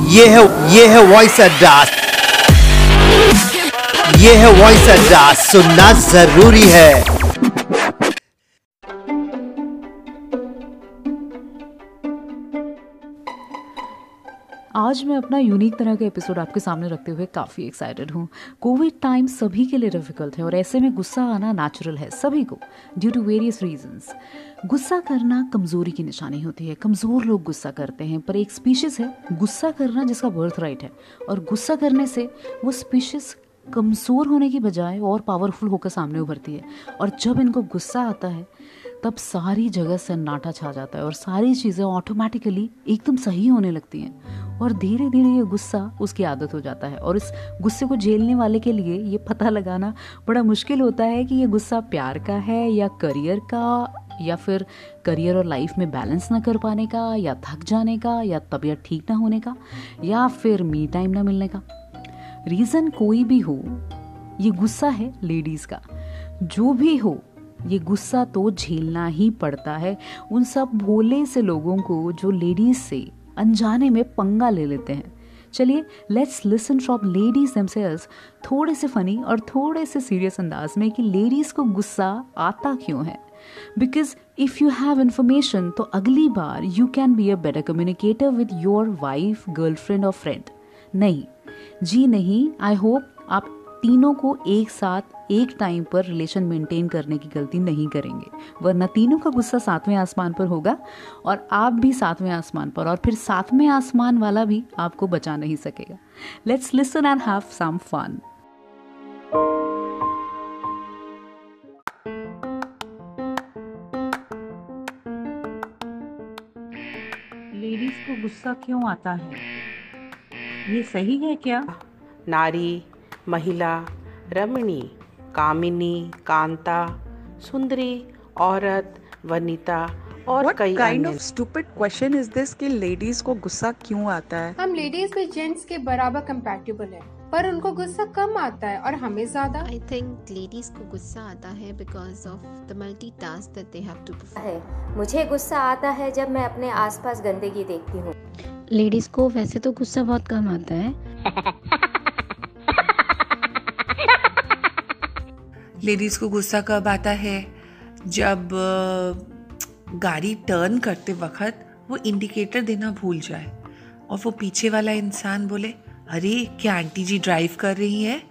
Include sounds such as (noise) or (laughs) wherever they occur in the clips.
ये है ये है वॉइस अड्डास ये है वॉइस अड्डास सुनना ज़रूरी है। आज मैं अपना यूनिक तरह का एपिसोड आपके सामने रखते हुए काफ़ी एक्साइटेड हूँ। कोविड टाइम सभी के लिए डिफ़िकल्ट है और ऐसे में गुस्सा आना नेचुरल है, सभी को ड्यू टू वेरियस रीजंस गुस्सा करना कमज़ोरी की निशानी होती है। कमज़ोर लोग गुस्सा करते हैं, पर एक स्पीशीज़ है, गुस्सा करना जिसका बर्थ राइट है। और गुस्सा करने से वो स्पीशीज़ कमज़ोर होने की बजाय और पावरफुल होकर सामने उभरती है। और जब इनको गुस्सा आता है तब सारी जगह सन्नाटा छा जाता है और सारी चीज़ें ऑटोमेटिकली एकदम सही होने लगती हैं। और धीरे धीरे ये गुस्सा उसकी आदत हो जाता है। और इस गुस्से को झेलने वाले के लिए ये पता लगाना बड़ा मुश्किल होता है कि ये गुस्सा प्यार का है या करियर का, या फिर करियर और लाइफ में बैलेंस ना कर पाने का, या थक जाने का, या तबीयत ठीक ना होने का, या फिर मी टाइम ना मिलने का। रीज़न कोई भी हो, ये गुस्सा है लेडीज़ का। जो भी हो ये गुस्सा तो झेलना ही पड़ता है। उन सब भोले से लोगों को जो लेडीज़ से अनजाने में पंगा ले लेते हैं। चलिए let's listen from ladies themselves थोड़े से फनी और थोड़े से सीरियस अंदाज में कि लेडीज़ को गुस्सा आता क्यों है। Because if you have information तो अगली बार you can be a better communicator with your wife girlfriend और फ्रेंड नहीं। जी नहीं आई होप आप तीनों को एक साथ एक टाइम पर रिलेशन मेंटेन करने की गलती नहीं करेंगे। वरना तीनों का गुस्सा सातवें आसमान पर होगा और आप भी सातवें आसमान पर और फिर सातवें आसमान वाला भी आपको बचा नहीं सकेगा। Let's listen and have some fun ladies को गुस्सा क्यों आता है? ये सही है क्या? नारी महिला रमणी कामिनी कांता सुंदरी औरत वनिता और What कई kind अन्य। of stupid question is this कि लेडीज़ को गुस्सा क्यों आता है? हम लेडीज़ भी जेंट्स के बराबर कंपैटिबल है पर उनको गुस्सा कम आता है और हमें ज़्यादा। आई थिंक लेडीज़ को गुस्सा आता है because of the multitask that they have to perform. है। मुझे गुस्सा आता है जब मैं अपने आसपास गंदगी देखती हूँ। लेडीज़ को वैसे तो गुस्सा बहुत कम आता है। (laughs) लेडीज़ को गुस्सा कब आता है? जब गाड़ी टर्न करते वक्त वो इंडिकेटर देना भूल जाए और वो पीछे वाला इंसान बोले अरे क्या आंटी जी ड्राइव कर रही है?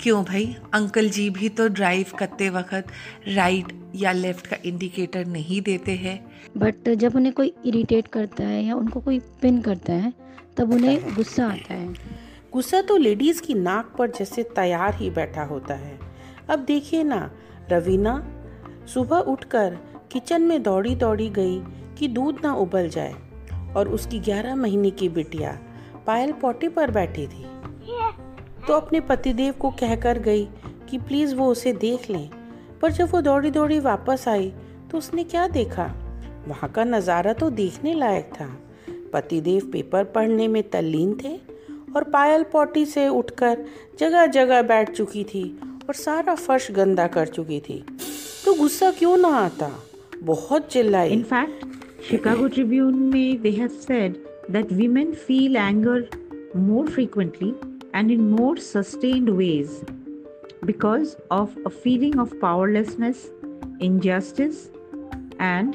क्यों भाई? अंकल जी भी तो ड्राइव करते वक्त राइट या लेफ़्ट का इंडिकेटर नहीं देते हैं. बट जब उन्हें कोई इरिटेट करता है या उनको कोई पिन करता है तब उन्हें गुस्सा आता है। गुस्सा तो लेडीज़ की नाक पर जैसे तैयार ही बैठा होता है। अब देखिए ना, रवीना। सुबह उठकर किचन में दौड़ी दौड़ी गई कि दूध ना उबल जाए और उसकी ग्यारह महीने की बिटिया पायल पोटे पर बैठी थी। तो अपने पतिदेव को कहकर गई कि प्लीज़ वो उसे देख लें। पर जब वो दौड़ी दौड़ी वापस आई तो उसने क्या देखा? वहाँ का नज़ारा तो देखने लायक था। पतिदेव पेपर पढ़ने में तल्लीन थे और पायल पोटी से उठकर जगह जगह बैठ चुकी थी पर सारा फर्श गंदा कर चुकी थी। तो गुस्सा क्यों ना आता? बहुत चिल्लाई। इनफैक्ट शिकागो ट्रिब्यून में they have said that women feel anger more frequently and in more sustained ways because of a feeling of powerlessness injustice and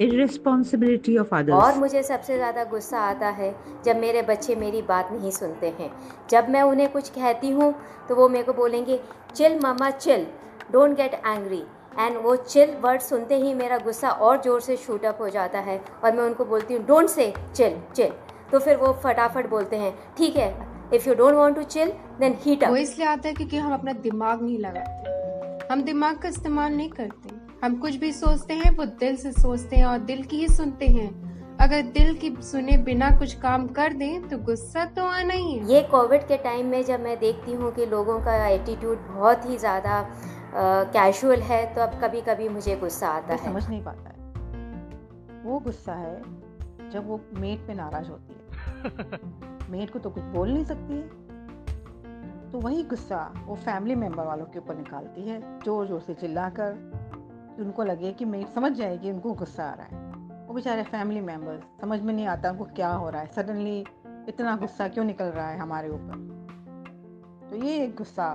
irresponsibility of others. और मुझे सबसे ज़्यादा गुस्सा आता है जब मेरे बच्चे मेरी बात नहीं सुनते हैं। जब मैं उन्हें कुछ कहती हूँ तो वो मेरे को बोलेंगे chill mama chill don't get angry. And वो चिल वर्ड सुनते ही मेरा गुस्सा और ज़ोर से शूट अप हो जाता है और मैं उनको बोलती हूँ डोंट से चिल चिल। तो फिर वो फटाफट बोलते हैं ठीक है if you don't want to chill then heat वो इसलिए आता है क्योंकि हम अपना दिमाग नहीं लगाते। हम दिमाग का इस्तेमाल नहीं करते। हम कुछ भी सोचते हैं वो दिल से सोचते हैं और दिल की ही सुनते हैं। अगर दिल की सुने बिना कुछ काम कर दें तो गुस्सा तो आना ही है। ये कोविड के टाइम में जब मैं देखती हूँ कि लोगों का एटीट्यूड बहुत ही ज़्यादा कैजुअल है तो अब कभी कभी मुझे गुस्सा आता है। समझ नहीं पाता है। वो गुस्सा है जब वो मेट पे नाराज़ होती है। (laughs) मेट को तो कुछ बोल नहीं सकती है। तो वही गुस्सा वो फैमिली मेंबर वालों के ऊपर निकालती है ज़ोर ज़ोर से चिल्लाकर। कि उनको लगे कि मेट समझ जाए कि उनको गुस्सा आ रहा है वो बेचारे फैमिली मेंबर्स समझ में नहीं आता उनको क्या हो रहा है सडनली इतना गुस्सा क्यों निकल रहा है हमारे ऊपर तो ये एक गुस्सा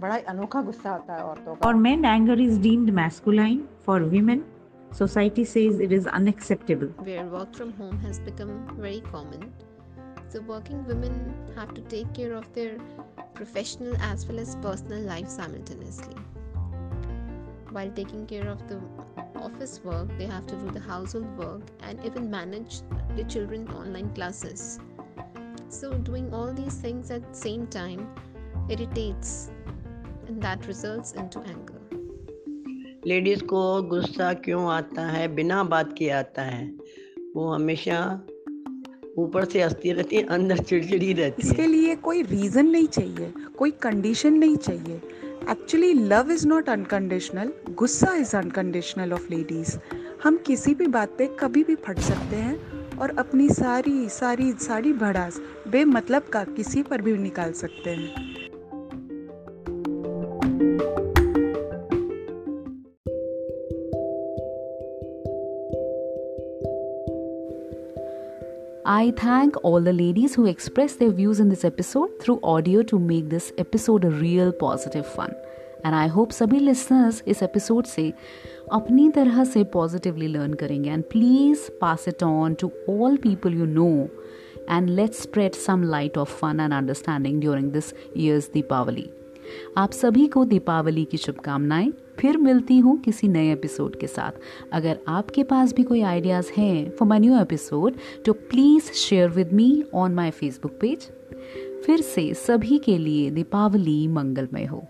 बड़ा अनोखा गुस्सा होता है औरतों का For men, anger is deemed masculine. For women, society says it is unacceptable. where work from home has become very common. So, working women have to take care of their professional as well as personal life simultaneously. While taking care of the office work, they have to do the household work and even manage the children online classes. So, doing all these things at the same time irritates and that results into anger. Ladies को गुस्सा क्यों आता है बिना बात के आता है वो हमेशा ऊपर से हंसती रहती है अंदर चिड़चिड़ी रहती है इसके लिए कोई रीज़न नहीं चाहिए कोई कंडीशन नहीं चाहिए actually love is not unconditional गुस्सा इज़ अनकंडीशनल ऑफ़ लेडीज़ हम किसी भी बात पे कभी भी फट सकते हैं और अपनी सारी सारी सारी भड़ास, बेमतलब का किसी पर भी निकाल सकते हैं। I thank all the ladies who expressed their views in this episode through audio to make this episode a real positive fun. And I hope सभी listeners इस episode से अपनी तरह से positively learn करेंगे and please pass it on to all people you know and let's spread some light of fun and understanding during this year's Deepavali. आप सभी को दीपावली की शुभकामनाएं फिर मिलती हूँ किसी नए एपिसोड के साथ। अगर आपके पास भी कोई आइडियाज़ हैं फॉर माई न्यू एपिसोड तो please share with me on my Facebook page फिर से सभी के लिए दीपावली मंगलमय हो।